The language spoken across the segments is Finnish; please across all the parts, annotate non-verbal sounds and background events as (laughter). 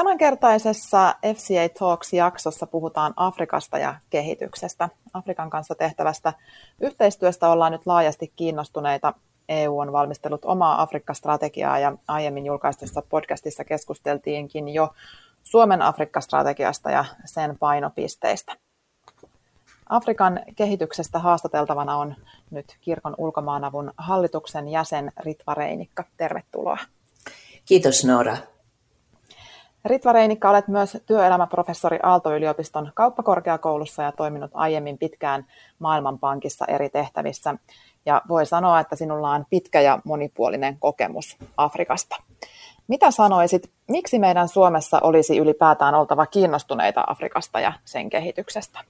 Tämänkertaisessa FCA Talks-jaksossa puhutaan Afrikasta ja kehityksestä. Afrikan kanssa tehtävästä yhteistyöstä ollaan nyt laajasti kiinnostuneita. EU on valmistellut omaa Afrikka-strategiaa ja aiemmin julkaistussa podcastissa keskusteltiinkin jo Suomen Afrikka-strategiasta ja sen painopisteistä. Afrikan kehityksestä haastateltavana on nyt kirkon ulkomaanavun hallituksen jäsen Ritva Reinikka. Tervetuloa. Kiitos Noora. Ritva Reinikka, olet myös työelämäprofessori Aalto-yliopiston kauppakorkeakoulussa ja toiminut aiemmin pitkään Maailmanpankissa eri tehtävissä. Ja voi sanoa, että sinulla on pitkä ja monipuolinen kokemus Afrikasta. Mitä sanoisit, miksi meidän Suomessa olisi ylipäätään oltava kiinnostuneita Afrikasta ja sen kehityksestä?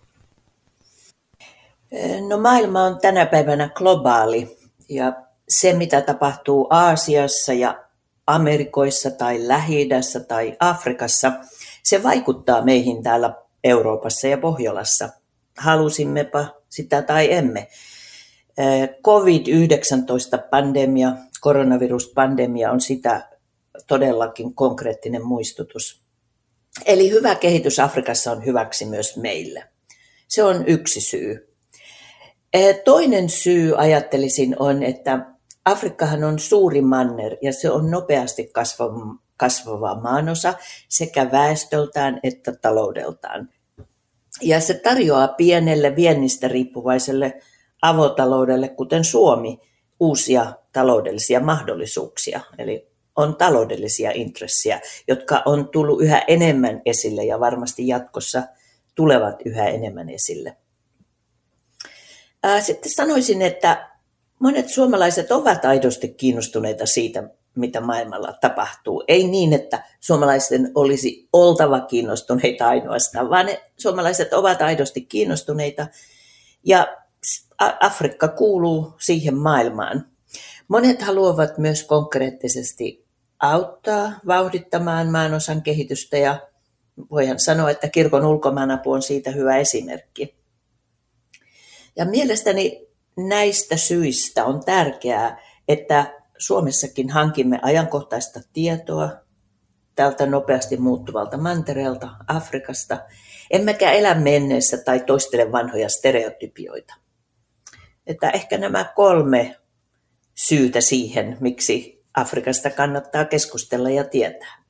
No maailma on tänä päivänä globaali ja se mitä tapahtuu Aasiassa ja Amerikoissa tai lähi tai Afrikassa, se vaikuttaa meihin täällä Euroopassa ja Pohjolassa. Halusimmepa sitä tai emme. COVID-19-pandemia, koronaviruspandemia on sitä todellakin konkreettinen muistutus. Eli hyvä kehitys Afrikassa on hyväksi myös meille. Se on yksi syy. Toinen syy ajattelisin on, että Afrikkahan on suuri manner ja se on nopeasti kasvava, maanosa sekä väestöltään että taloudeltaan. Ja se tarjoaa pienelle viennistä riippuvaiselle avotaloudelle, kuten Suomi, uusia taloudellisia mahdollisuuksia. Eli on taloudellisia intressejä, jotka on tullut yhä enemmän esille ja varmasti jatkossa tulevat yhä enemmän esille. Sitten sanoisin, että Monet suomalaiset ovat aidosti kiinnostuneita siitä, mitä maailmalla tapahtuu. Ei niin, että suomalaisten olisi oltava kiinnostuneita ainoastaan, vaan ne suomalaiset ovat aidosti kiinnostuneita. Ja Afrikka kuuluu siihen maailmaan. Monet haluavat myös konkreettisesti auttaa vauhdittamaan maanosan kehitystä ja voidaan sanoa, että kirkon ulkomaanapu on siitä hyvä esimerkki. Ja mielestäni näistä syistä on tärkeää, että Suomessakin hankimme ajankohtaista tietoa tältä nopeasti muuttuvalta mantereelta, Afrikasta, emmekä elä menneessä tai toistele vanhoja stereotypioita. Että ehkä nämä kolme syytä siihen, miksi Afrikasta kannattaa keskustella ja tietää.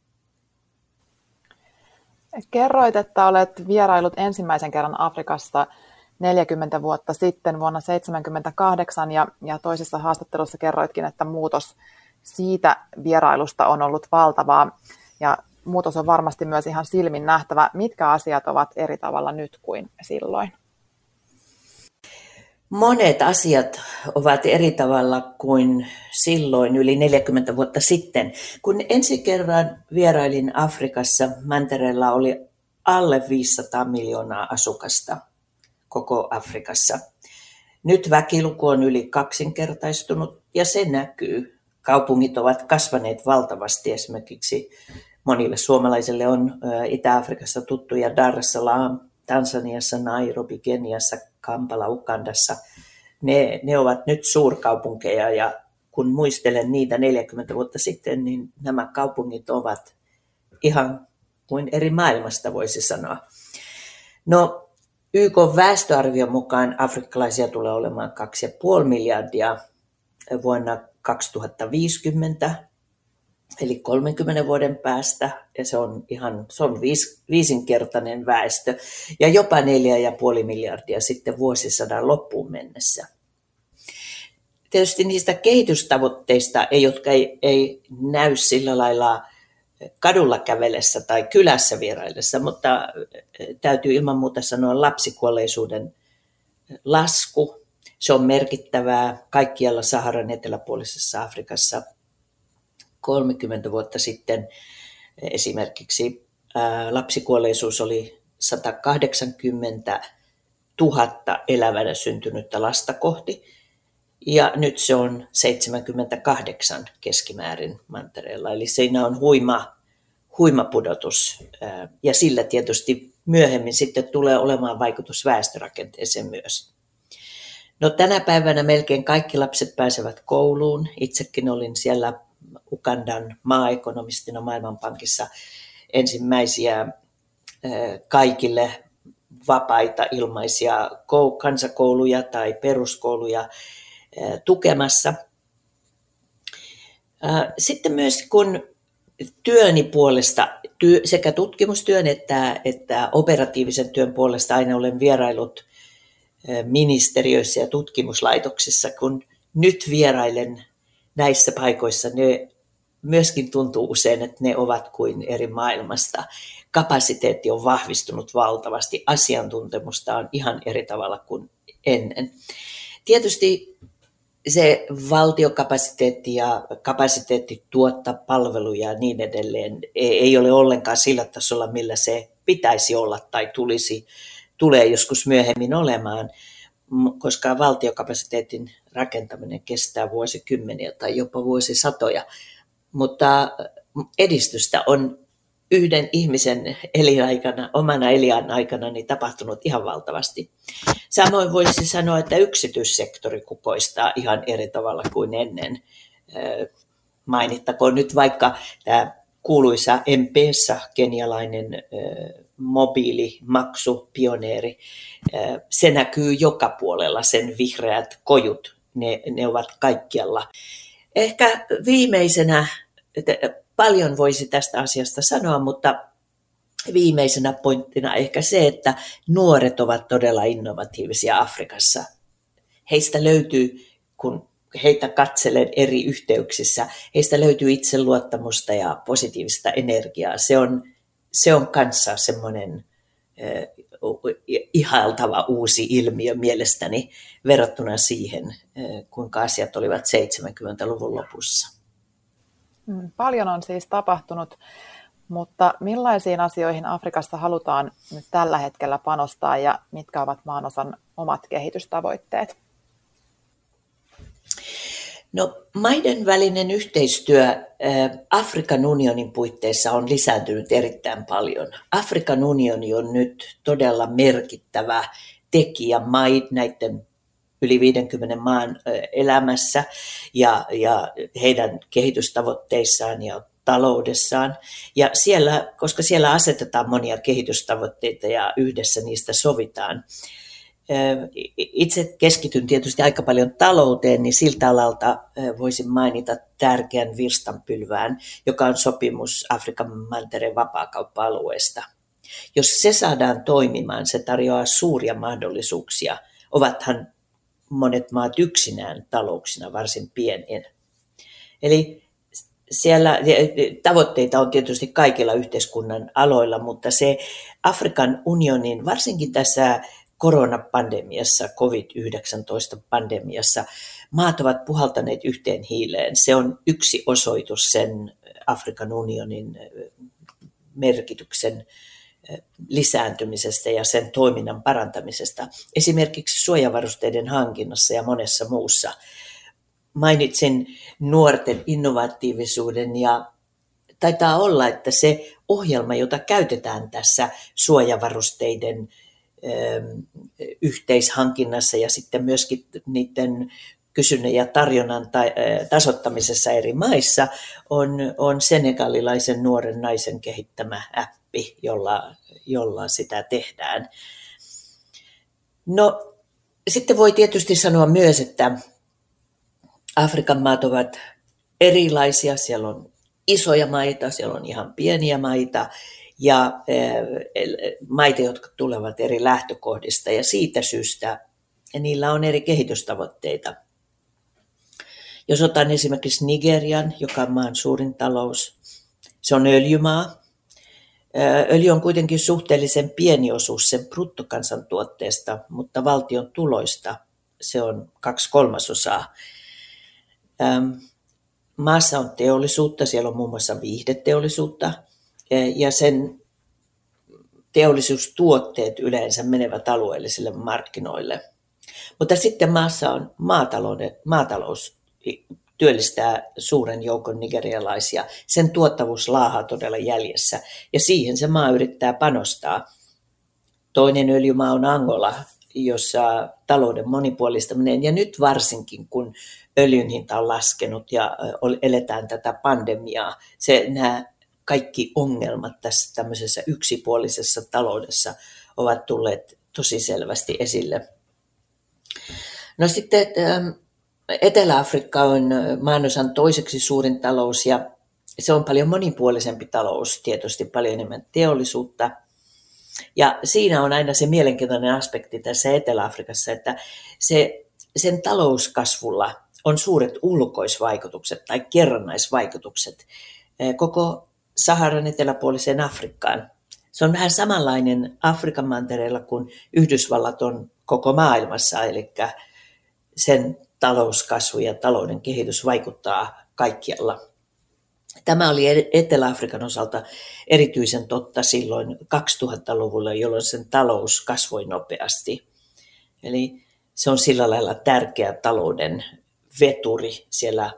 Kerroit, että olet vierailut ensimmäisen kerran Afrikassa 40 vuotta sitten vuonna 1978 ja, ja toisessa haastattelussa kerroitkin, että muutos siitä vierailusta on ollut valtavaa ja muutos on varmasti myös ihan silmin nähtävä. Mitkä asiat ovat eri tavalla nyt kuin silloin? Monet asiat ovat eri tavalla kuin silloin yli 40 vuotta sitten. Kun ensi kerran vierailin Afrikassa, Mantereella oli alle 500 miljoonaa asukasta – koko Afrikassa. Nyt väkiluku on yli kaksinkertaistunut ja se näkyy. Kaupungit ovat kasvaneet valtavasti. Esimerkiksi monille suomalaisille on Itä-Afrikassa tuttuja Dar es Salaam, Tansaniassa, Nairobi, Keniassa, Kampala, Ukandassa. Ne, ne ovat nyt suurkaupunkeja ja kun muistelen niitä 40 vuotta sitten, niin nämä kaupungit ovat ihan kuin eri maailmasta voisi sanoa. No YK väestöarvion mukaan afrikkalaisia tulee olemaan 2,5 miljardia vuonna 2050, eli 30 vuoden päästä, ja se on ihan se on viis, viisinkertainen väestö, ja jopa 4,5 miljardia sitten vuosisadan loppuun mennessä. Tietysti niistä kehitystavoitteista, jotka ei, ei näy sillä lailla kadulla kävelessä tai kylässä vieraillessa, mutta eh, täytyy ilman muuta sanoa lapsikuolleisuuden lasku. Se on merkittävää kaikkialla Saharan eteläpuolisessa Afrikassa 30 vuotta sitten esimerkiksi lapsikuolleisuus oli 180 000 elävänä syntynyttä lasta kohti. Ja nyt se on 78 keskimäärin mantereella, eli siinä on huima, huima pudotus. Ja sillä tietysti myöhemmin sitten tulee olemaan vaikutus väestörakenteeseen myös. No tänä päivänä melkein kaikki lapset pääsevät kouluun. Itsekin olin siellä Ugandan maaekonomistina Maailmanpankissa ensimmäisiä kaikille vapaita ilmaisia kansakouluja tai peruskouluja tukemassa. Sitten myös kun työni puolesta, sekä tutkimustyön että, että operatiivisen työn puolesta aina olen vierailut ministeriöissä ja tutkimuslaitoksissa, kun nyt vierailen näissä paikoissa, ne myöskin tuntuu usein, että ne ovat kuin eri maailmasta. Kapasiteetti on vahvistunut valtavasti, asiantuntemusta on ihan eri tavalla kuin ennen. Tietysti se valtiokapasiteetti ja kapasiteetti tuottaa palveluja ja niin edelleen ei ole ollenkaan sillä tasolla, millä se pitäisi olla tai tulisi, tulee joskus myöhemmin olemaan, koska valtiokapasiteetin rakentaminen kestää vuosikymmeniä tai jopa vuosisatoja. Mutta edistystä on yhden ihmisen elinaikana, omana elian aikana niin tapahtunut ihan valtavasti. Samoin voisi sanoa, että yksityissektori kukoistaa ihan eri tavalla kuin ennen. Mainittakoon nyt vaikka tämä kuuluisa MPssä kenialainen mobiilimaksu, pioneeri. Se näkyy joka puolella, sen vihreät kojut, ne, ne ovat kaikkialla. Ehkä viimeisenä Paljon voisi tästä asiasta sanoa, mutta viimeisenä pointtina ehkä se, että nuoret ovat todella innovatiivisia Afrikassa. Heistä löytyy, kun heitä katselen eri yhteyksissä, heistä löytyy itseluottamusta ja positiivista energiaa. Se on, se on kanssa semmoinen ihailtava uusi ilmiö mielestäni verrattuna siihen, kuinka asiat olivat 70-luvun lopussa. Mm, paljon on siis tapahtunut, mutta millaisiin asioihin Afrikassa halutaan nyt tällä hetkellä panostaa ja mitkä ovat maanosan omat kehitystavoitteet? No, maiden välinen yhteistyö Afrikan unionin puitteissa on lisääntynyt erittäin paljon. Afrikan unioni on nyt todella merkittävä tekijä näiden yli 50 maan elämässä ja, ja heidän kehitystavoitteissaan ja taloudessaan. Ja siellä, koska siellä asetetaan monia kehitystavoitteita ja yhdessä niistä sovitaan. Itse keskityn tietysti aika paljon talouteen, niin siltä alalta voisin mainita tärkeän virstanpylvään, joka on sopimus Afrikan mantereen vapaakauppa-alueesta. Jos se saadaan toimimaan, se tarjoaa suuria mahdollisuuksia. Ovathan monet maat yksinään talouksina varsin pieniä. Eli siellä tavoitteita on tietysti kaikilla yhteiskunnan aloilla, mutta se Afrikan unionin, varsinkin tässä koronapandemiassa, COVID-19-pandemiassa, maat ovat puhaltaneet yhteen hiileen. Se on yksi osoitus sen Afrikan unionin merkityksen lisääntymisestä ja sen toiminnan parantamisesta, esimerkiksi suojavarusteiden hankinnassa ja monessa muussa. Mainitsin nuorten innovatiivisuuden ja taitaa olla, että se ohjelma, jota käytetään tässä suojavarusteiden yhteishankinnassa ja sitten myöskin niiden kysynnän ja tarjonnan tasottamisessa eri maissa on, on senegalilaisen nuoren naisen kehittämä appi, jolla, jolla sitä tehdään. No, sitten voi tietysti sanoa myös, että Afrikan maat ovat erilaisia. Siellä on isoja maita, siellä on ihan pieniä maita ja maita, jotka tulevat eri lähtökohdista ja siitä syystä niillä on eri kehitystavoitteita. Jos otan esimerkiksi Nigerian, joka on maan suurin talous, se on öljymaa. Öljy on kuitenkin suhteellisen pieni osuus sen bruttokansantuotteesta, mutta valtion tuloista se on kaksi kolmasosaa. Maassa on teollisuutta, siellä on muun muassa viihdeteollisuutta ja sen teollisuustuotteet yleensä menevät alueellisille markkinoille. Mutta sitten maassa on maatalous työllistää suuren joukon nigerialaisia. Sen tuottavuus laahaa todella jäljessä ja siihen se maa yrittää panostaa. Toinen öljymaa on Angola, jossa talouden monipuolistaminen ja nyt varsinkin kun öljyn hinta on laskenut ja eletään tätä pandemiaa, se, nämä kaikki ongelmat tässä tämmöisessä yksipuolisessa taloudessa ovat tulleet tosi selvästi esille. No sitten Etelä-Afrikka on maanosan toiseksi suurin talous ja se on paljon monipuolisempi talous, tietysti paljon enemmän teollisuutta. Ja siinä on aina se mielenkiintoinen aspekti tässä Etelä-Afrikassa, että se, sen talouskasvulla on suuret ulkoisvaikutukset tai kerrannaisvaikutukset koko Saharan eteläpuoliseen Afrikkaan. Se on vähän samanlainen Afrikan mantereella kuin Yhdysvallat on koko maailmassa, eli sen talouskasvu ja talouden kehitys vaikuttaa kaikkialla. Tämä oli Etelä-Afrikan osalta erityisen totta silloin 2000-luvulla, jolloin sen talous kasvoi nopeasti. Eli se on sillä lailla tärkeä talouden veturi siellä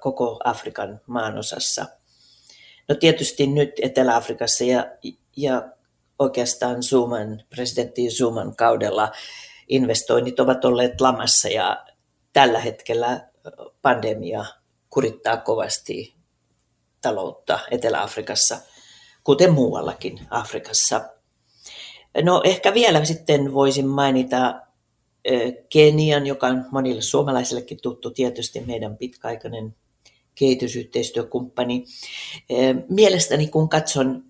koko Afrikan maanosassa. No tietysti nyt Etelä-Afrikassa ja, ja oikeastaan Zuman, presidentti Zuman kaudella investoinnit ovat olleet lamassa ja tällä hetkellä pandemia kurittaa kovasti taloutta Etelä-Afrikassa, kuten muuallakin Afrikassa. No ehkä vielä sitten voisin mainita Kenian, joka on monille suomalaisillekin tuttu tietysti meidän pitkäaikainen kehitysyhteistyökumppani. Mielestäni kun katson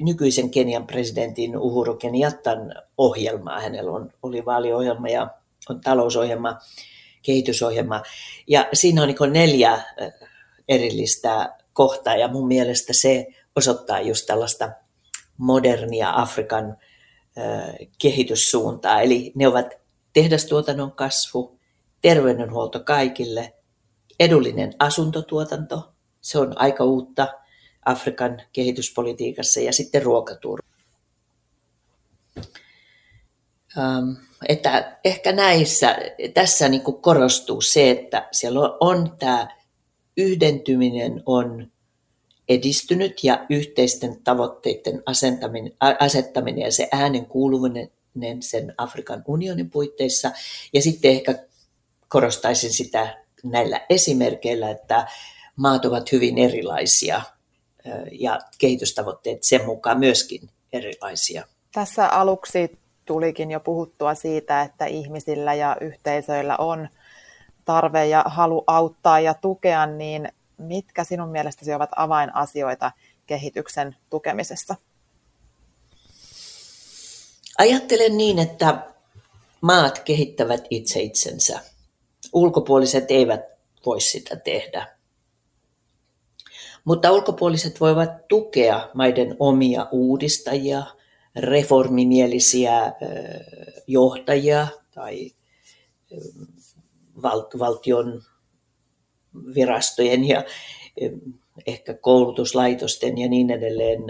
nykyisen Kenian presidentin Uhuru Keniattan ohjelmaa, hänellä on, oli vaaliohjelma ja on talousohjelma, kehitysohjelma, ja siinä on niin neljä erillistä kohtaa, ja mun mielestä se osoittaa just tällaista modernia Afrikan kehityssuuntaa, eli ne ovat tehdastuotannon kasvu, terveydenhuolto kaikille, edullinen asuntotuotanto, se on aika uutta Afrikan kehityspolitiikassa, ja sitten ruokaturva. Um, että ehkä näissä, tässä niin kuin korostuu se, että siellä on, on tämä yhdentyminen on edistynyt ja yhteisten tavoitteiden asettaminen, asettaminen ja se äänen kuuluminen sen Afrikan unionin puitteissa. Ja sitten ehkä korostaisin sitä näillä esimerkkeillä, että maat ovat hyvin erilaisia ja kehitystavoitteet sen mukaan myöskin erilaisia. Tässä aluksi tulikin jo puhuttua siitä, että ihmisillä ja yhteisöillä on tarve ja halu auttaa ja tukea, niin mitkä sinun mielestäsi ovat avainasioita kehityksen tukemisessa? Ajattelen niin, että maat kehittävät itse itsensä. Ulkopuoliset eivät voi sitä tehdä. Mutta ulkopuoliset voivat tukea maiden omia uudistajia, reformimielisiä johtajia tai valtion virastojen ja ehkä koulutuslaitosten ja niin edelleen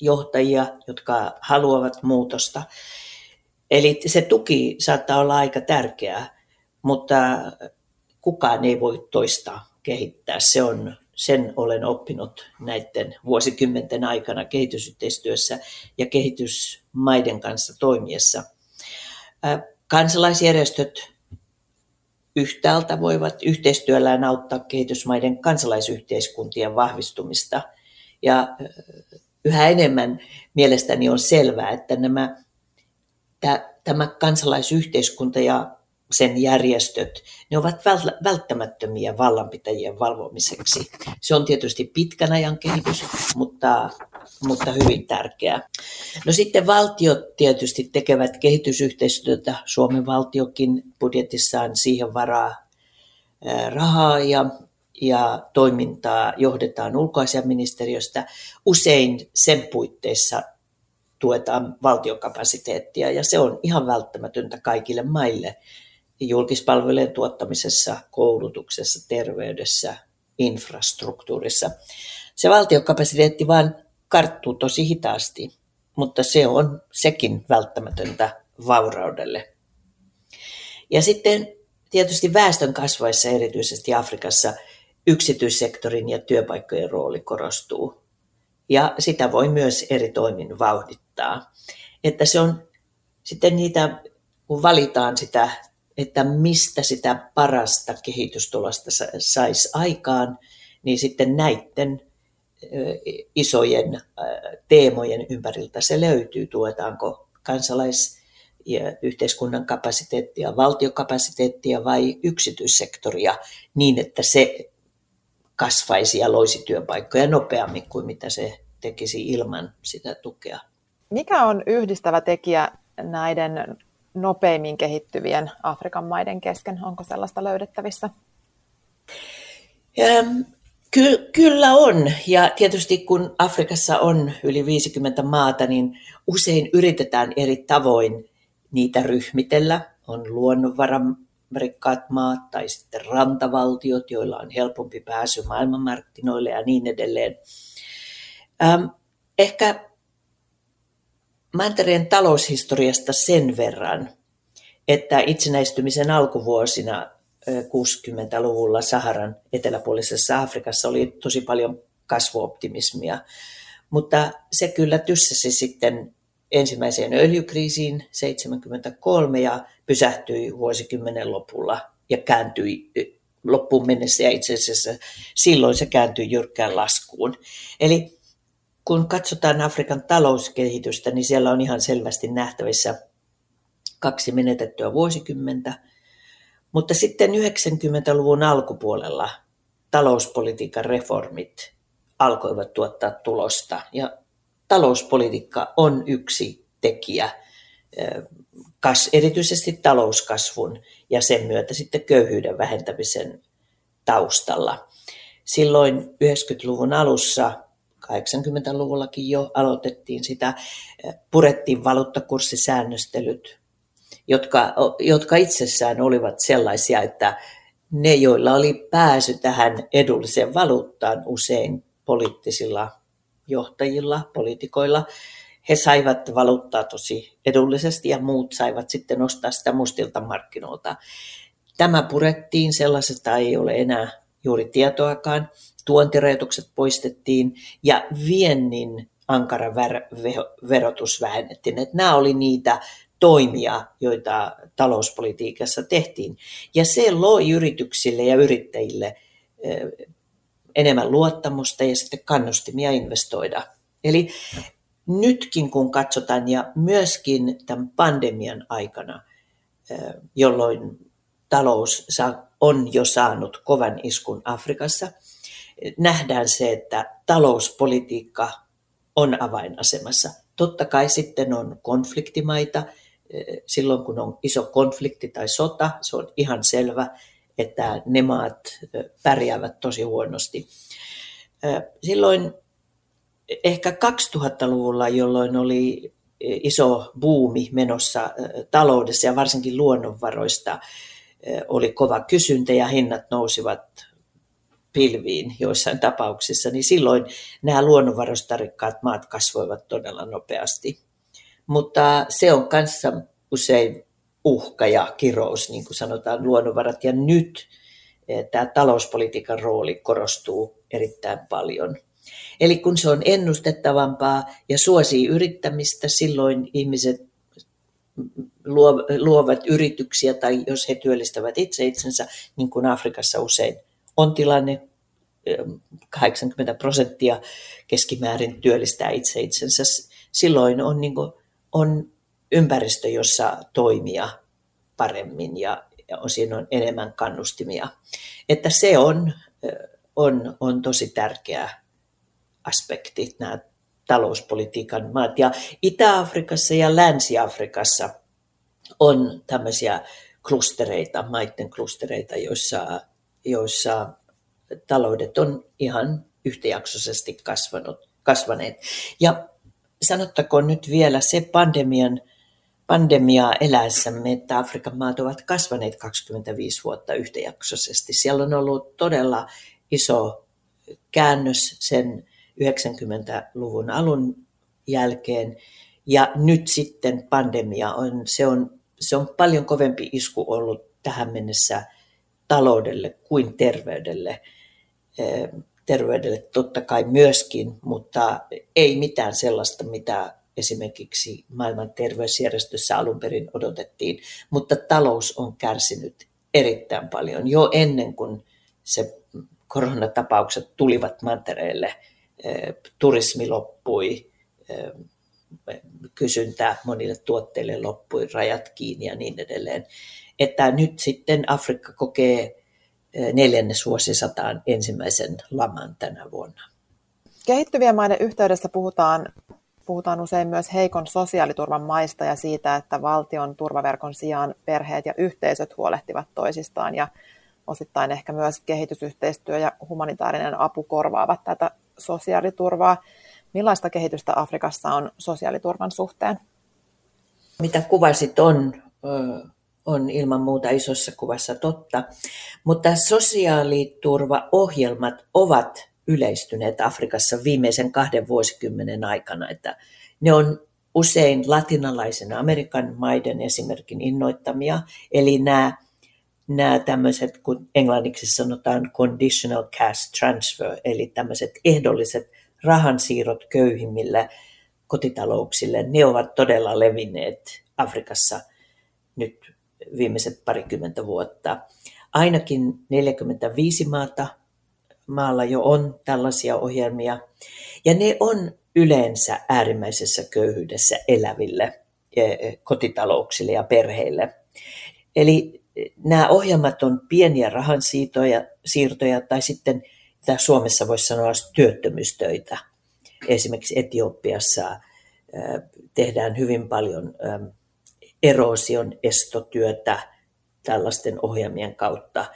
johtajia, jotka haluavat muutosta. Eli se tuki saattaa olla aika tärkeää, mutta kukaan ei voi toista kehittää. Se on, sen olen oppinut näiden vuosikymmenten aikana kehitysyhteistyössä ja kehitysmaiden kanssa toimiessa. Kansalaisjärjestöt yhtäältä voivat yhteistyöllään auttaa kehitysmaiden kansalaisyhteiskuntien vahvistumista ja yhä enemmän mielestäni on selvää, että nämä, tämä kansalaisyhteiskunta ja sen järjestöt, ne ovat välttämättömiä vallanpitäjien valvomiseksi. Se on tietysti pitkän ajan kehitys, mutta, mutta hyvin tärkeää. No sitten valtiot tietysti tekevät kehitysyhteistyötä. Suomen valtiokin budjetissaan siihen varaa rahaa ja ja toimintaa johdetaan ulkoasiaministeriöstä. Usein sen puitteissa tuetaan valtiokapasiteettia ja se on ihan välttämätöntä kaikille maille julkispalvelujen tuottamisessa, koulutuksessa, terveydessä, infrastruktuurissa. Se valtiokapasiteetti vaan karttuu tosi hitaasti, mutta se on sekin välttämätöntä vauraudelle. Ja sitten tietysti väestön kasvaessa erityisesti Afrikassa – yksityissektorin ja työpaikkojen rooli korostuu. Ja sitä voi myös eri toimin vauhdittaa. Että se on sitten niitä, kun valitaan sitä, että mistä sitä parasta kehitystulosta saisi aikaan, niin sitten näiden isojen teemojen ympäriltä se löytyy. Tuetaanko kansalais- ja yhteiskunnan kapasiteettia, valtiokapasiteettia vai yksityissektoria niin, että se kasvaisi ja loisi työpaikkoja nopeammin kuin mitä se tekisi ilman sitä tukea. Mikä on yhdistävä tekijä näiden nopeimmin kehittyvien Afrikan maiden kesken? Onko sellaista löydettävissä? Ky- kyllä on. Ja tietysti kun Afrikassa on yli 50 maata, niin usein yritetään eri tavoin niitä ryhmitellä. On luonnonvararikkaat maat tai sitten rantavaltiot, joilla on helpompi pääsy maailmanmarkkinoille ja niin edelleen. Ähm, ehkä Mantereen taloushistoriasta sen verran, että itsenäistymisen alkuvuosina 60-luvulla Saharan eteläpuolisessa Afrikassa oli tosi paljon kasvuoptimismia, mutta se kyllä tyssäsi sitten ensimmäiseen öljykriisiin 73 ja pysähtyi vuosikymmenen lopulla ja kääntyi loppuun mennessä ja itse asiassa silloin se kääntyi jyrkkään laskuun. Eli kun katsotaan Afrikan talouskehitystä, niin siellä on ihan selvästi nähtävissä kaksi menetettyä vuosikymmentä. Mutta sitten 90-luvun alkupuolella talouspolitiikan reformit alkoivat tuottaa tulosta ja talouspolitiikka on yksi tekijä erityisesti talouskasvun ja sen myötä sitten köyhyyden vähentämisen taustalla. Silloin 90-luvun alussa 80-luvullakin jo aloitettiin sitä, purettiin valuuttakurssisäännöstelyt, jotka, jotka itsessään olivat sellaisia, että ne, joilla oli pääsy tähän edulliseen valuuttaan usein poliittisilla johtajilla, poliitikoilla, he saivat valuuttaa tosi edullisesti ja muut saivat sitten ostaa sitä mustilta markkinoilta. Tämä purettiin, sellaisesta ei ole enää juuri tietoakaan tuontirajoitukset poistettiin ja viennin ankara verotus vähennettiin. Että nämä oli niitä toimia, joita talouspolitiikassa tehtiin. Ja se loi yrityksille ja yrittäjille enemmän luottamusta ja sitten kannustimia investoida. Eli nytkin kun katsotaan ja myöskin tämän pandemian aikana, jolloin talous on jo saanut kovan iskun Afrikassa – nähdään se, että talouspolitiikka on avainasemassa. Totta kai sitten on konfliktimaita. Silloin kun on iso konflikti tai sota, se on ihan selvä, että ne maat pärjäävät tosi huonosti. Silloin ehkä 2000-luvulla, jolloin oli iso buumi menossa taloudessa ja varsinkin luonnonvaroista, oli kova kysyntä ja hinnat nousivat pilviin joissain tapauksissa, niin silloin nämä luonnonvarostarikkaat maat kasvoivat todella nopeasti. Mutta se on kanssa usein uhka ja kirous, niin kuin sanotaan, luonnonvarat. Ja nyt eh, tämä talouspolitiikan rooli korostuu erittäin paljon. Eli kun se on ennustettavampaa ja suosii yrittämistä, silloin ihmiset luovat yrityksiä tai jos he työllistävät itse itsensä, niin kuin Afrikassa usein on tilanne, 80 prosenttia keskimäärin työllistää itse itsensä. Silloin on, niin kuin, on ympäristö, jossa toimia paremmin ja, ja siinä on enemmän kannustimia. Että se on, on, on tosi tärkeä aspekti, nämä talouspolitiikan maat. Ja Itä-Afrikassa ja Länsi-Afrikassa on tämmöisiä klustereita, maiden klustereita, joissa joissa taloudet on ihan yhtäjaksoisesti kasvanut, kasvaneet. Ja sanottakoon nyt vielä se pandemian, pandemiaa eläessämme, että Afrikan maat ovat kasvaneet 25 vuotta yhtäjaksoisesti. Siellä on ollut todella iso käännös sen 90-luvun alun jälkeen. Ja nyt sitten pandemia on, se on, se on paljon kovempi isku ollut tähän mennessä taloudelle kuin terveydelle. Terveydelle totta kai myöskin, mutta ei mitään sellaista, mitä esimerkiksi maailman terveysjärjestössä alun perin odotettiin. Mutta talous on kärsinyt erittäin paljon jo ennen kuin se koronatapaukset tulivat mantereelle. turismi loppui, kysyntä monille tuotteille loppui, rajat kiinni ja niin edelleen. Että nyt sitten Afrikka kokee neljännesvuosisataan ensimmäisen laman tänä vuonna. Kehittyvien maiden yhteydessä puhutaan, puhutaan usein myös heikon sosiaaliturvan maista ja siitä, että valtion turvaverkon sijaan perheet ja yhteisöt huolehtivat toisistaan ja osittain ehkä myös kehitysyhteistyö ja humanitaarinen apu korvaavat tätä sosiaaliturvaa. Millaista kehitystä Afrikassa on sosiaaliturvan suhteen? Mitä kuvasit on, on ilman muuta isossa kuvassa totta, mutta sosiaaliturvaohjelmat ovat yleistyneet Afrikassa viimeisen kahden vuosikymmenen aikana, että ne on usein latinalaisen Amerikan maiden esimerkin innoittamia, eli nämä, nämä tämmöiset, kun englanniksi sanotaan conditional cash transfer, eli tämmöiset ehdolliset rahansiirrot köyhimmille kotitalouksille, ne ovat todella levinneet Afrikassa nyt viimeiset parikymmentä vuotta. Ainakin 45 maata maalla jo on tällaisia ohjelmia, ja ne on yleensä äärimmäisessä köyhyydessä eläville e, kotitalouksille ja perheille. Eli nämä ohjelmat on pieniä rahansiirtoja siirtoja, tai sitten mitä Suomessa voisi sanoa työttömyystöitä. Esimerkiksi Etiopiassa tehdään hyvin paljon erosion estotyötä tällaisten ohjelmien kautta.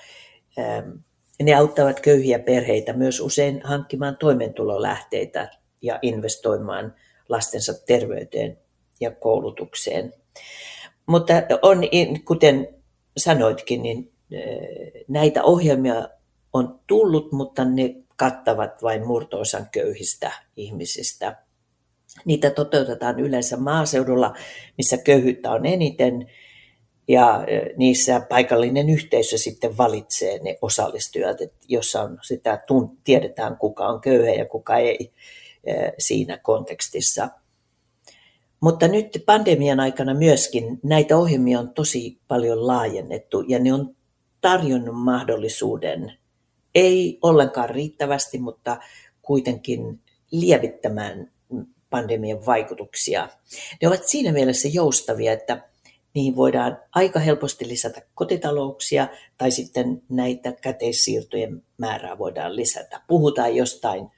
Ne auttavat köyhiä perheitä myös usein hankkimaan toimeentulolähteitä ja investoimaan lastensa terveyteen ja koulutukseen. Mutta on, kuten sanoitkin, niin näitä ohjelmia on tullut, mutta ne kattavat vain murtoosan köyhistä ihmisistä. Niitä toteutetaan yleensä maaseudulla, missä köyhyyttä on eniten, ja niissä paikallinen yhteisö sitten valitsee ne osallistujat, jossa on sitä, tiedetään kuka on köyhä ja kuka ei siinä kontekstissa. Mutta nyt pandemian aikana myöskin näitä ohjelmia on tosi paljon laajennettu ja ne on tarjonnut mahdollisuuden, ei ollenkaan riittävästi, mutta kuitenkin lievittämään pandemian vaikutuksia. Ne ovat siinä mielessä joustavia, että niihin voidaan aika helposti lisätä kotitalouksia tai sitten näitä käteissiirtojen määrää voidaan lisätä. Puhutaan jostain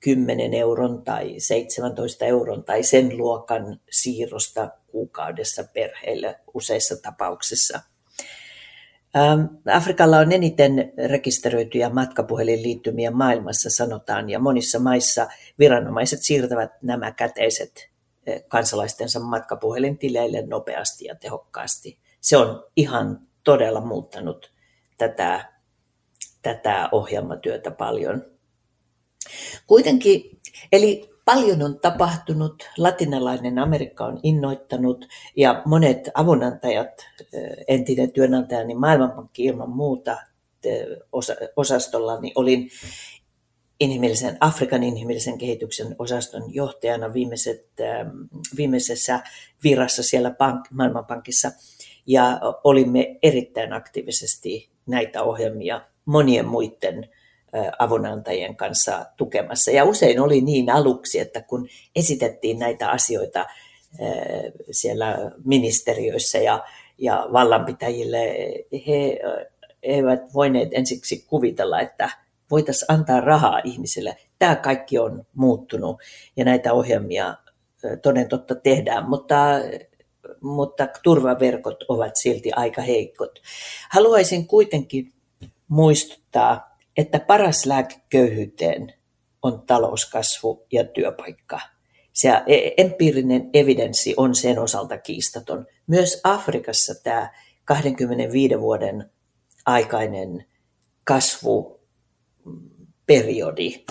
10 euron tai 17 euron tai sen luokan siirrosta kuukaudessa perheille useissa tapauksissa. Ähm, Afrikalla on eniten rekisteröityjä matkapuhelinliittymiä maailmassa, sanotaan, ja monissa maissa viranomaiset siirtävät nämä käteiset eh, kansalaistensa matkapuhelintileille nopeasti ja tehokkaasti. Se on ihan todella muuttanut tätä, tätä ohjelmatyötä paljon. Kuitenkin, eli paljon on tapahtunut, latinalainen Amerikka on innoittanut ja monet avunantajat, entinen työnantaja, niin Maailmanpankki ilman muuta osastolla, niin olin inhimillisen, Afrikan inhimillisen kehityksen osaston johtajana viimeiset, viimeisessä virassa siellä pank, Maailmanpankissa. Ja olimme erittäin aktiivisesti näitä ohjelmia monien muiden avunantajien kanssa tukemassa. Ja usein oli niin aluksi, että kun esitettiin näitä asioita siellä ministeriöissä ja, ja vallanpitäjille, he eivät voineet ensiksi kuvitella, että voitaisiin antaa rahaa ihmisille. Tämä kaikki on muuttunut ja näitä ohjelmia toden totta tehdään, mutta, mutta turvaverkot ovat silti aika heikot. Haluaisin kuitenkin muistuttaa että paras lääke köyhyyteen on talouskasvu ja työpaikka. Se e- empiirinen evidenssi on sen osalta kiistaton. Myös Afrikassa tämä 25 vuoden aikainen kasvuperiodi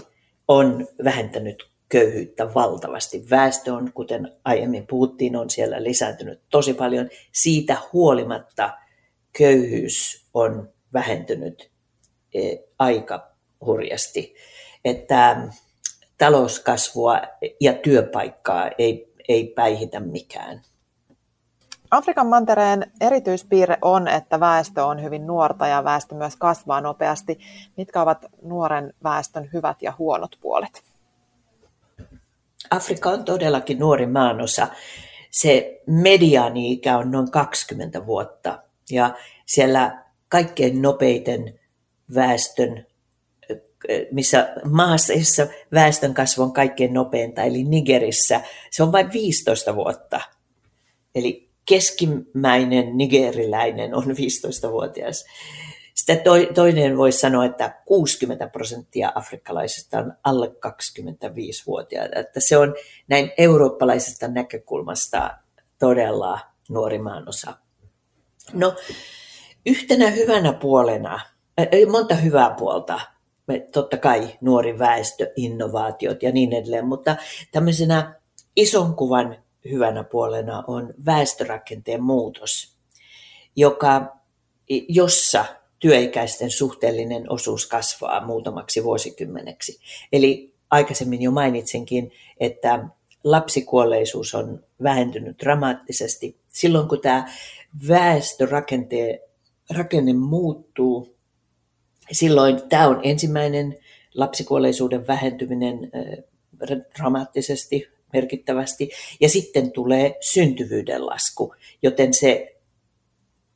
on vähentänyt köyhyyttä valtavasti. Väestö on, kuten aiemmin puhuttiin, on siellä lisääntynyt tosi paljon. Siitä huolimatta köyhyys on vähentynyt aika hurjasti, että talouskasvua ja työpaikkaa ei, ei päihitä mikään. Afrikan mantereen erityispiirre on, että väestö on hyvin nuorta ja väestö myös kasvaa nopeasti. Mitkä ovat nuoren väestön hyvät ja huonot puolet? Afrikka on todellakin nuori maanosa. Se mediaani-ikä on noin 20 vuotta ja siellä kaikkein nopeiten väestön, missä maassa, jossa väestön kasvu on kaikkein nopeinta, eli Nigerissä, se on vain 15 vuotta. Eli keskimmäinen nigeriläinen on 15-vuotias. Sitten toinen voisi sanoa, että 60 prosenttia afrikkalaisista on alle 25-vuotiaita. Että se on näin eurooppalaisesta näkökulmasta todella nuori maanosa. No, yhtenä hyvänä puolena, monta hyvää puolta, totta kai nuori väestö, innovaatiot ja niin edelleen, mutta tämmöisenä ison kuvan hyvänä puolena on väestörakenteen muutos, joka, jossa työikäisten suhteellinen osuus kasvaa muutamaksi vuosikymmeneksi. Eli aikaisemmin jo mainitsinkin, että lapsikuolleisuus on vähentynyt dramaattisesti. Silloin kun tämä väestörakenne rakenne muuttuu, silloin tämä on ensimmäinen lapsikuolleisuuden vähentyminen dramaattisesti, merkittävästi, ja sitten tulee syntyvyyden lasku, joten se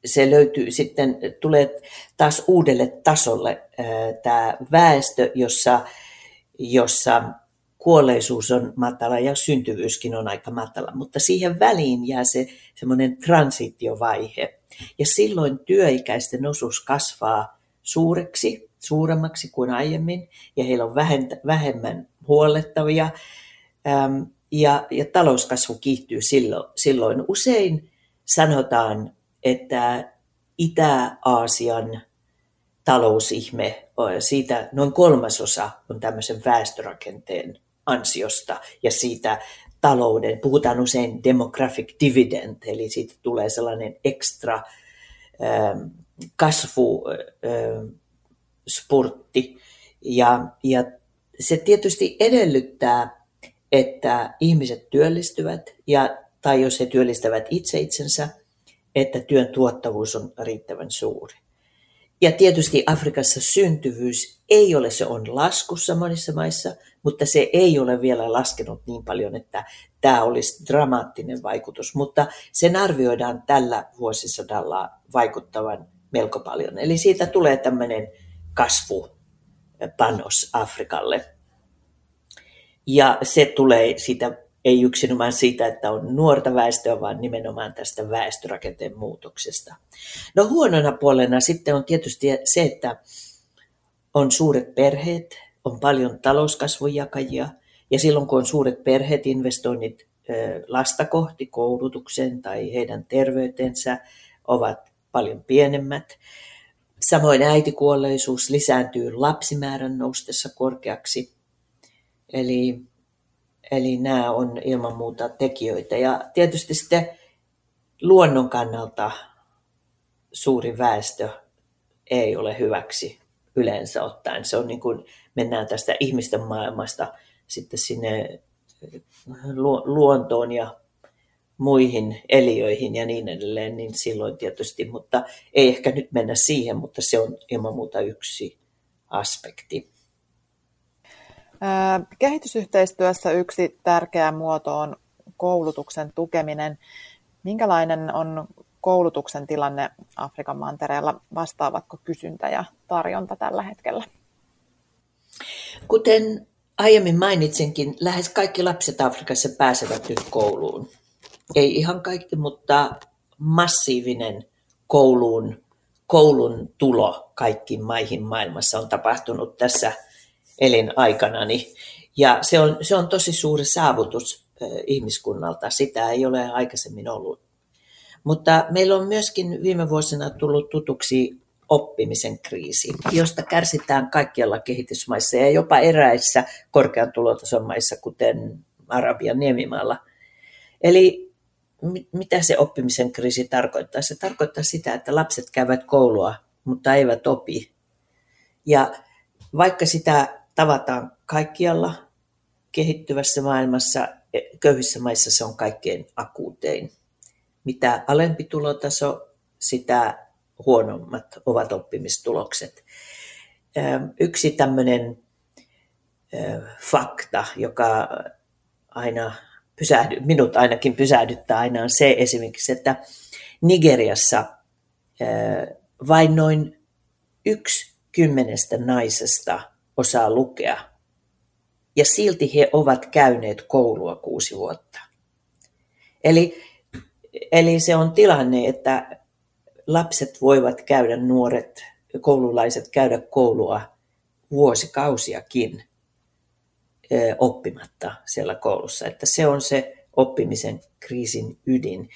se löytyy sitten, tulee taas uudelle tasolle tämä väestö, jossa, jossa kuolleisuus on matala ja syntyvyyskin on aika matala, mutta siihen väliin jää se semmoinen transitiovaihe. Ja silloin työikäisten osuus kasvaa suureksi, suuremmaksi kuin aiemmin, ja heillä on vähemmän huollettavia, ja, ja talouskasvu kiihtyy silloin. silloin. Usein sanotaan että Itä-Aasian talousihme, siitä noin kolmasosa on tämmöisen väestörakenteen ansiosta ja siitä talouden, puhutaan usein demographic dividend, eli siitä tulee sellainen ekstra kasvuspurtti. Ja, ja se tietysti edellyttää, että ihmiset työllistyvät, ja, tai jos he työllistävät itse itsensä – että työn tuottavuus on riittävän suuri. Ja tietysti Afrikassa syntyvyys ei ole, se on laskussa monissa maissa, mutta se ei ole vielä laskenut niin paljon, että tämä olisi dramaattinen vaikutus, mutta sen arvioidaan tällä vuosisadalla vaikuttavan melko paljon. Eli siitä tulee tämmöinen kasvupanos Afrikalle. Ja se tulee siitä ei yksinomaan siitä, että on nuorta väestöä, vaan nimenomaan tästä väestörakenteen muutoksesta. No huonona puolena sitten on tietysti se, että on suuret perheet, on paljon talouskasvun jakajia, ja silloin kun on suuret perheet, investoinnit lasta kohti koulutukseen tai heidän terveytensä ovat paljon pienemmät. Samoin äitikuolleisuus lisääntyy lapsimäärän noustessa korkeaksi. Eli Eli nämä on ilman muuta tekijöitä. Ja tietysti sitten luonnon kannalta suuri väestö ei ole hyväksi yleensä ottaen. Se on niin kuin, mennään tästä ihmisten maailmasta sitten sinne luontoon ja muihin eliöihin ja niin edelleen, niin silloin tietysti, mutta ei ehkä nyt mennä siihen, mutta se on ilman muuta yksi aspekti. Kehitysyhteistyössä yksi tärkeä muoto on koulutuksen tukeminen. Minkälainen on koulutuksen tilanne Afrikan mantereella? Vastaavatko kysyntä ja tarjonta tällä hetkellä? Kuten aiemmin mainitsinkin, lähes kaikki lapset Afrikassa pääsevät nyt kouluun. Ei ihan kaikki, mutta massiivinen kouluun, koulun tulo kaikkiin maihin maailmassa on tapahtunut tässä elinaikanani. Ja se on, se on tosi suuri saavutus ihmiskunnalta. Sitä ei ole aikaisemmin ollut. Mutta meillä on myöskin viime vuosina tullut tutuksi oppimisen kriisi, josta kärsitään kaikkialla kehitysmaissa ja jopa eräissä korkean tulotason maissa, kuten Arabian niemimaalla. Eli mitä se oppimisen kriisi tarkoittaa? Se tarkoittaa sitä, että lapset käyvät koulua, mutta eivät opi. Ja vaikka sitä tavataan kaikkialla kehittyvässä maailmassa, e, köyhissä maissa se on kaikkein akuutein. Mitä alempi tulotaso, sitä huonommat ovat oppimistulokset. Yksi tämmöinen fakta, joka aina pysähdy, minut ainakin pysähdyttää aina on se esimerkiksi, että Nigeriassa vain noin yksi kymmenestä naisesta osaa lukea. Ja silti he ovat käyneet koulua kuusi vuotta. Eli, eli se on tilanne, että lapset voivat käydä, nuoret koululaiset käydä koulua vuosikausiakin oppimatta siellä koulussa. Että se on se oppimisen kriisin ydin.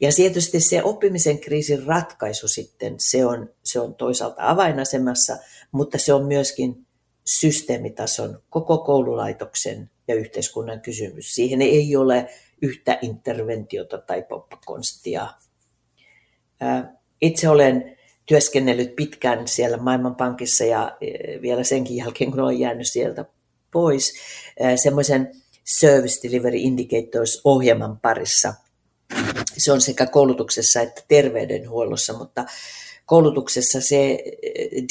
Ja tietysti se oppimisen kriisin ratkaisu sitten, se on, se on toisaalta avainasemassa, mutta se on myöskin systeemitason, koko koululaitoksen ja yhteiskunnan kysymys. Siihen ei ole yhtä interventiota tai poppakonstia. Itse olen työskennellyt pitkään siellä Maailmanpankissa ja vielä senkin jälkeen, kun olen jäänyt sieltä pois, semmoisen Service Delivery Indicators-ohjelman parissa. Se on sekä koulutuksessa että terveydenhuollossa, mutta koulutuksessa se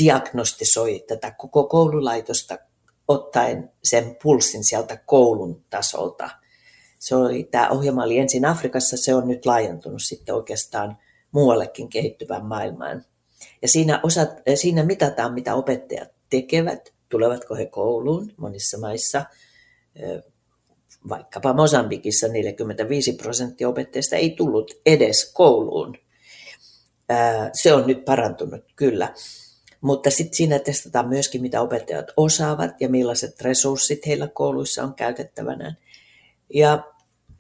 diagnostisoi tätä koko koululaitosta ottaen sen pulssin sieltä koulun tasolta. Se oli, tämä ohjelma oli ensin Afrikassa, se on nyt laajentunut sitten oikeastaan muuallekin kehittyvään maailmaan. Ja siinä, osat, siinä mitataan, mitä opettajat tekevät, tulevatko he kouluun monissa maissa. Vaikkapa Mosambikissa 45 prosenttia opettajista ei tullut edes kouluun. Se on nyt parantunut kyllä. Mutta sitten siinä testataan myöskin, mitä opettajat osaavat ja millaiset resurssit heillä kouluissa on käytettävänä. Ja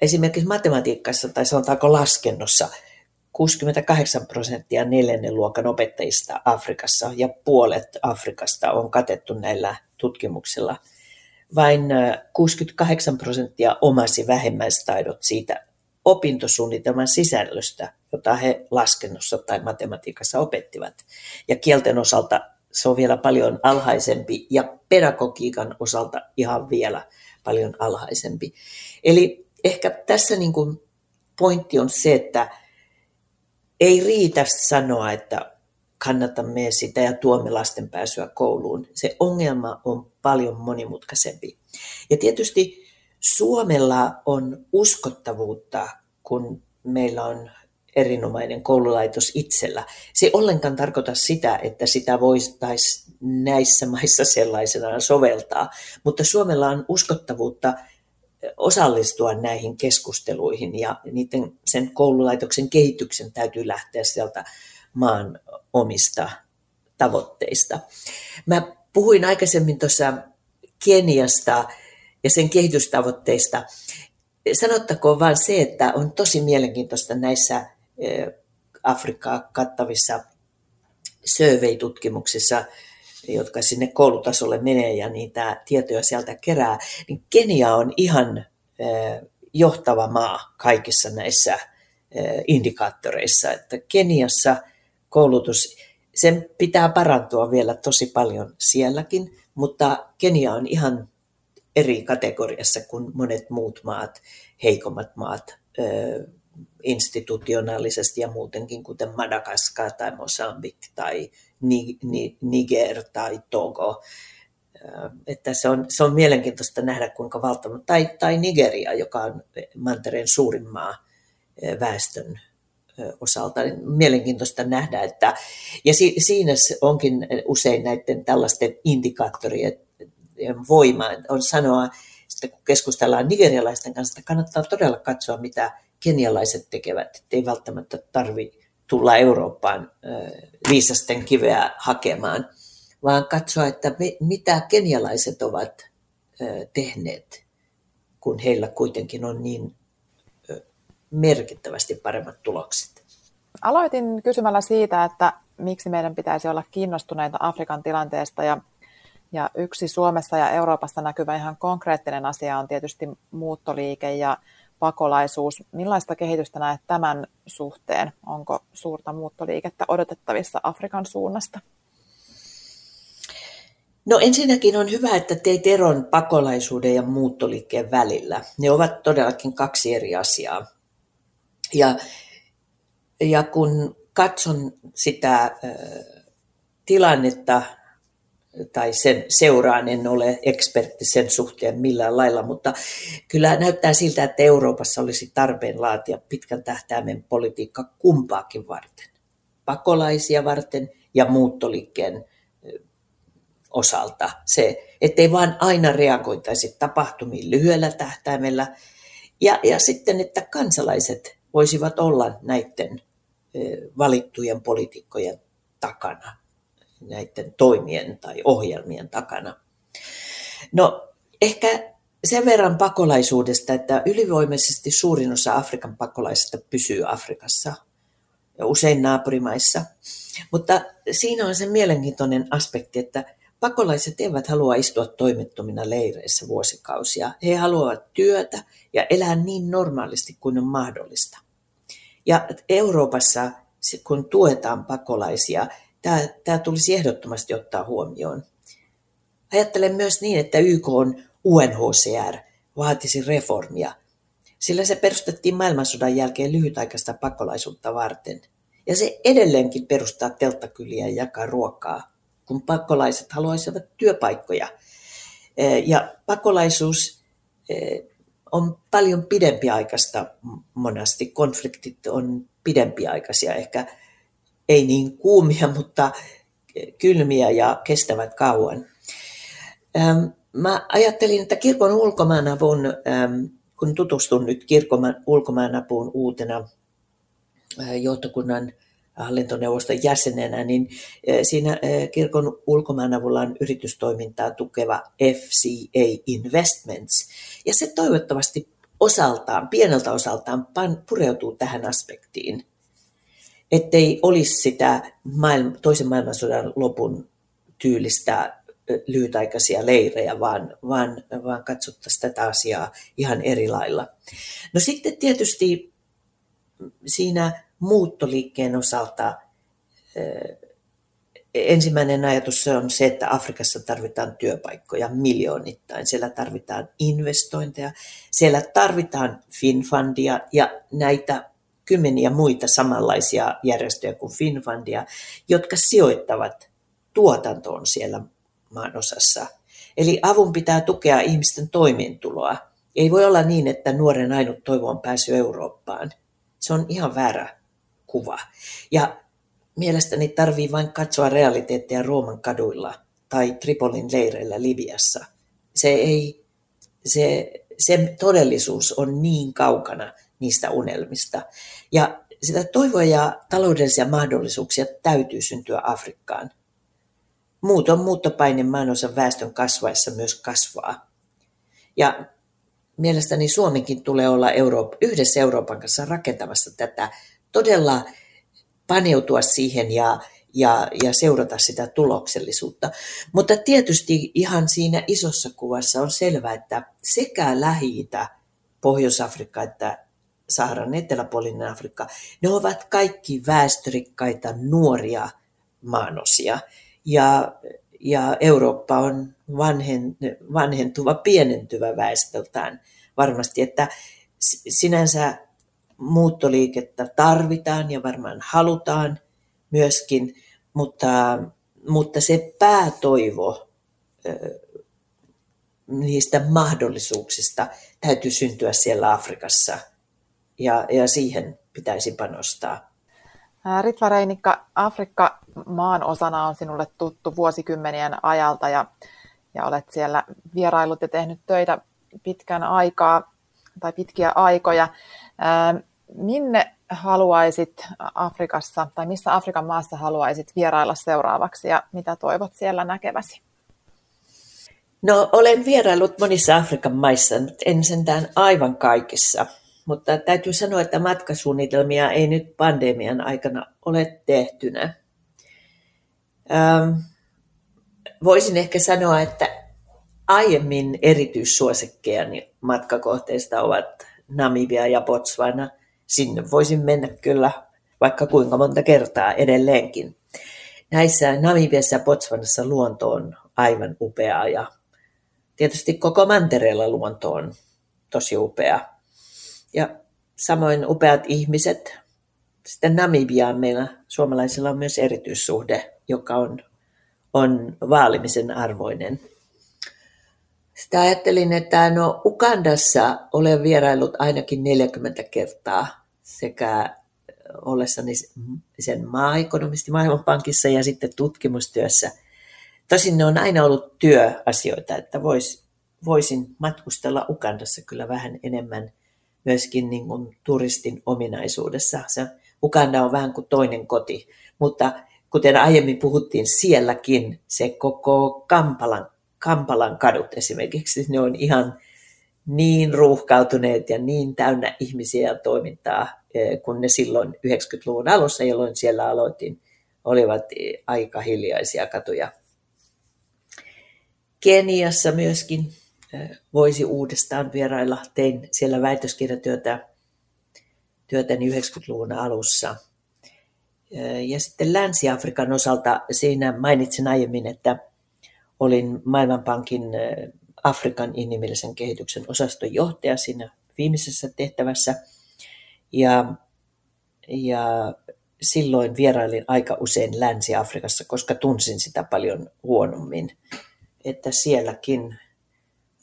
esimerkiksi matematiikassa tai sanotaanko laskennossa 68 prosenttia neljännen luokan opettajista Afrikassa ja puolet Afrikasta on katettu näillä tutkimuksilla. Vain 68 prosenttia omasi vähemmäistaidot siitä opintosuunnitelman sisällöstä, jota he laskennossa tai matematiikassa opettivat. Ja kielten osalta se on vielä paljon alhaisempi ja pedagogiikan osalta ihan vielä paljon alhaisempi. Eli ehkä tässä niin kuin pointti on se, että ei riitä sanoa, että kannatamme sitä ja tuomme lasten pääsyä kouluun. Se ongelma on paljon monimutkaisempi. Ja tietysti Suomella on uskottavuutta, kun meillä on erinomainen koululaitos itsellä. Se ollenkaan tarkoita sitä, että sitä voitaisiin näissä maissa sellaisenaan soveltaa, mutta Suomella on uskottavuutta osallistua näihin keskusteluihin ja niiden, sen koululaitoksen kehityksen täytyy lähteä sieltä maan omista tavoitteista. Mä puhuin aikaisemmin tuossa Keniasta ja sen kehitystavoitteista. Sanottakoon vain se, että on tosi mielenkiintoista näissä Afrikkaa kattavissa survey-tutkimuksissa, jotka sinne koulutasolle menee ja niitä tietoja sieltä kerää, niin Kenia on ihan johtava maa kaikissa näissä indikaattoreissa. Että Keniassa koulutus, sen pitää parantua vielä tosi paljon sielläkin, mutta Kenia on ihan eri kategoriassa kuin monet muut maat, heikommat maat institutionaalisesti ja muutenkin, kuten Madagaskar tai Mosambik tai Niger tai Togo. Että se on, se on mielenkiintoista nähdä, kuinka valtava, tai, tai Nigeria, joka on mantereen suurin maa väestön osalta. Niin mielenkiintoista nähdä, että, ja si, siinä onkin usein näiden tällaisten indikaattorien voima on sanoa, että kun keskustellaan nigerialaisten kanssa, että kannattaa todella katsoa, mitä kenialaiset tekevät, ei välttämättä tarvi tulla Eurooppaan viisasten kiveä hakemaan, vaan katsoa, että mitä kenialaiset ovat tehneet, kun heillä kuitenkin on niin merkittävästi paremmat tulokset. Aloitin kysymällä siitä, että miksi meidän pitäisi olla kiinnostuneita Afrikan tilanteesta ja ja yksi Suomessa ja Euroopassa näkyvä ihan konkreettinen asia on tietysti muuttoliike ja pakolaisuus. Millaista kehitystä näet tämän suhteen? Onko suurta muuttoliikettä odotettavissa Afrikan suunnasta? No ensinnäkin on hyvä, että teit eron pakolaisuuden ja muuttoliikkeen välillä. Ne ovat todellakin kaksi eri asiaa. Ja, ja kun katson sitä äh, tilannetta tai sen seuraan, en ole ekspertti sen suhteen millään lailla, mutta kyllä näyttää siltä, että Euroopassa olisi tarpeen laatia pitkän tähtäimen politiikka kumpaakin varten. Pakolaisia varten ja muuttoliikkeen osalta. Se, ettei vaan aina reagoitaisi tapahtumiin lyhyellä tähtäimellä. Ja, ja sitten, että kansalaiset voisivat olla näiden valittujen poliitikkojen takana, näiden toimien tai ohjelmien takana. No ehkä sen verran pakolaisuudesta, että ylivoimaisesti suurin osa Afrikan pakolaisista pysyy Afrikassa ja usein naapurimaissa. Mutta siinä on se mielenkiintoinen aspekti, että Pakolaiset eivät halua istua toimettomina leireissä vuosikausia. He haluavat työtä ja elää niin normaalisti kuin on mahdollista. Ja Euroopassa, kun tuetaan pakolaisia, tämä, tämä tulisi ehdottomasti ottaa huomioon. Ajattelen myös niin, että YK on UNHCR vaatisi reformia, sillä se perustettiin maailmansodan jälkeen lyhytaikaista pakolaisuutta varten. Ja se edelleenkin perustaa telttakyliä ja jakaa ruokaa kun pakolaiset haluaisivat työpaikkoja. Ja pakolaisuus on paljon pidempiaikaista monasti. Konfliktit on pidempiaikaisia, ehkä ei niin kuumia, (laughs) mutta kylmiä ja kestävät kauan. Mä ajattelin, että kirkon ulkomaanavun, kun tutustun nyt kirkon ulkomaanapuun uutena johtokunnan hallintoneuvoston jäsenenä, niin siinä kirkon ulkomaanavulla on yritystoimintaa tukeva FCA Investments. Ja se toivottavasti osaltaan, pieneltä osaltaan pureutuu tähän aspektiin, ettei olisi sitä maailma, toisen maailmansodan lopun tyylistä lyhytaikaisia leirejä, vaan, vaan, vaan katsottaisiin tätä asiaa ihan eri lailla. No sitten tietysti siinä muuttoliikkeen osalta ensimmäinen ajatus on se, että Afrikassa tarvitaan työpaikkoja miljoonittain. Siellä tarvitaan investointeja, siellä tarvitaan Finfundia ja näitä kymmeniä muita samanlaisia järjestöjä kuin Finfundia, jotka sijoittavat tuotantoon siellä maanosassa. Eli avun pitää tukea ihmisten toimeentuloa. Ei voi olla niin, että nuoren ainut toivo on pääsy Eurooppaan. Se on ihan väärä kuva. Ja mielestäni tarvii vain katsoa realiteetteja Rooman kaduilla tai Tripolin leireillä Libiassa. Se, ei, se, se todellisuus on niin kaukana niistä unelmista. Ja sitä toivoa ja taloudellisia mahdollisuuksia täytyy syntyä Afrikkaan. Muuton muuttopaine maanosan väestön kasvaessa myös kasvaa. Ja mielestäni Suomenkin tulee olla Euroop- yhdessä Euroopan kanssa rakentamassa tätä todella paneutua siihen ja, ja, ja seurata sitä tuloksellisuutta. Mutta tietysti ihan siinä isossa kuvassa on selvää, että sekä lähi Pohjois-Afrikka että Saharan eteläpuolinen Afrikka, ne ovat kaikki väestörikkaita nuoria maanosia. Ja, ja Eurooppa on vanhen, vanhentuva, pienentyvä väestöltään varmasti, että sinänsä muuttoliikettä tarvitaan ja varmaan halutaan myöskin, mutta, mutta se päätoivo niistä mahdollisuuksista täytyy syntyä siellä Afrikassa ja, ja siihen pitäisi panostaa. Ritva Reinikka, Afrikka maan osana on sinulle tuttu vuosikymmenien ajalta ja, ja olet siellä vierailut ja tehnyt töitä pitkän aikaa tai pitkiä aikoja minne haluaisit Afrikassa tai missä Afrikan maassa haluaisit vierailla seuraavaksi ja mitä toivot siellä näkeväsi? No olen vieraillut monissa Afrikan maissa, mutta en sentään aivan kaikissa. Mutta täytyy sanoa, että matkasuunnitelmia ei nyt pandemian aikana ole tehtynä. Ähm, voisin ehkä sanoa, että aiemmin erityissuosikkejani matkakohteista ovat Namibia ja Botswana – sinne voisin mennä kyllä vaikka kuinka monta kertaa edelleenkin. Näissä Namibiassa ja Botswanassa luonto on aivan upeaa ja tietysti koko mantereella luonto on tosi upea. Ja samoin upeat ihmiset. Sitten Namibiaan meillä suomalaisilla on myös erityissuhde, joka on on vaalimisen arvoinen. Sitä ajattelin, että no Ukandassa olen vierailut ainakin 40 kertaa sekä ollessani sen maa-ekonomisti Maailmanpankissa ja sitten tutkimustyössä. Tosin ne on aina ollut työasioita, että vois, voisin matkustella Ukandassa kyllä vähän enemmän myöskin niin kuin turistin ominaisuudessa. Se Uganda on vähän kuin toinen koti, mutta kuten aiemmin puhuttiin, sielläkin se koko Kampalan, Kampalan kadut esimerkiksi, ne on ihan niin ruuhkautuneet ja niin täynnä ihmisiä ja toimintaa, eh, kun ne silloin 90-luvun alussa, jolloin siellä aloitin, olivat aika hiljaisia katuja. Keniassa myöskin voisi uudestaan vierailla. Tein siellä väitöskirjatyötä työtäni 90-luvun alussa. Ja sitten Länsi-Afrikan osalta siinä mainitsin aiemmin, että olin Maailmanpankin Afrikan inhimillisen kehityksen osaston johtaja siinä viimeisessä tehtävässä. Ja, ja silloin vierailin aika usein Länsi-Afrikassa, koska tunsin sitä paljon huonommin. Että sielläkin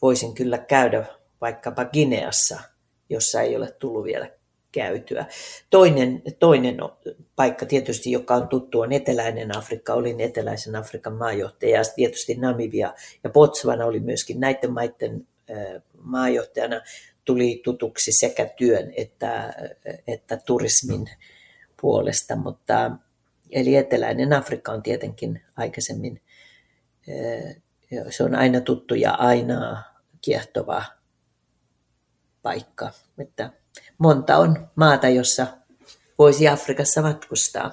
voisin kyllä käydä vaikkapa Gineassa, jossa ei ole tullut vielä käytyä. Toinen, toinen paikka tietysti, joka on tuttu, on Eteläinen Afrikka. Olin Eteläisen Afrikan maajohtaja ja tietysti Namibia ja Botswana oli myöskin näiden maiden maajohtajana. Tuli tutuksi sekä työn että, että turismin puolesta, mutta eli Eteläinen Afrikka on tietenkin aikaisemmin, se on aina tuttu ja aina kiehtova paikka. Että monta on maata, jossa voisi Afrikassa matkustaa.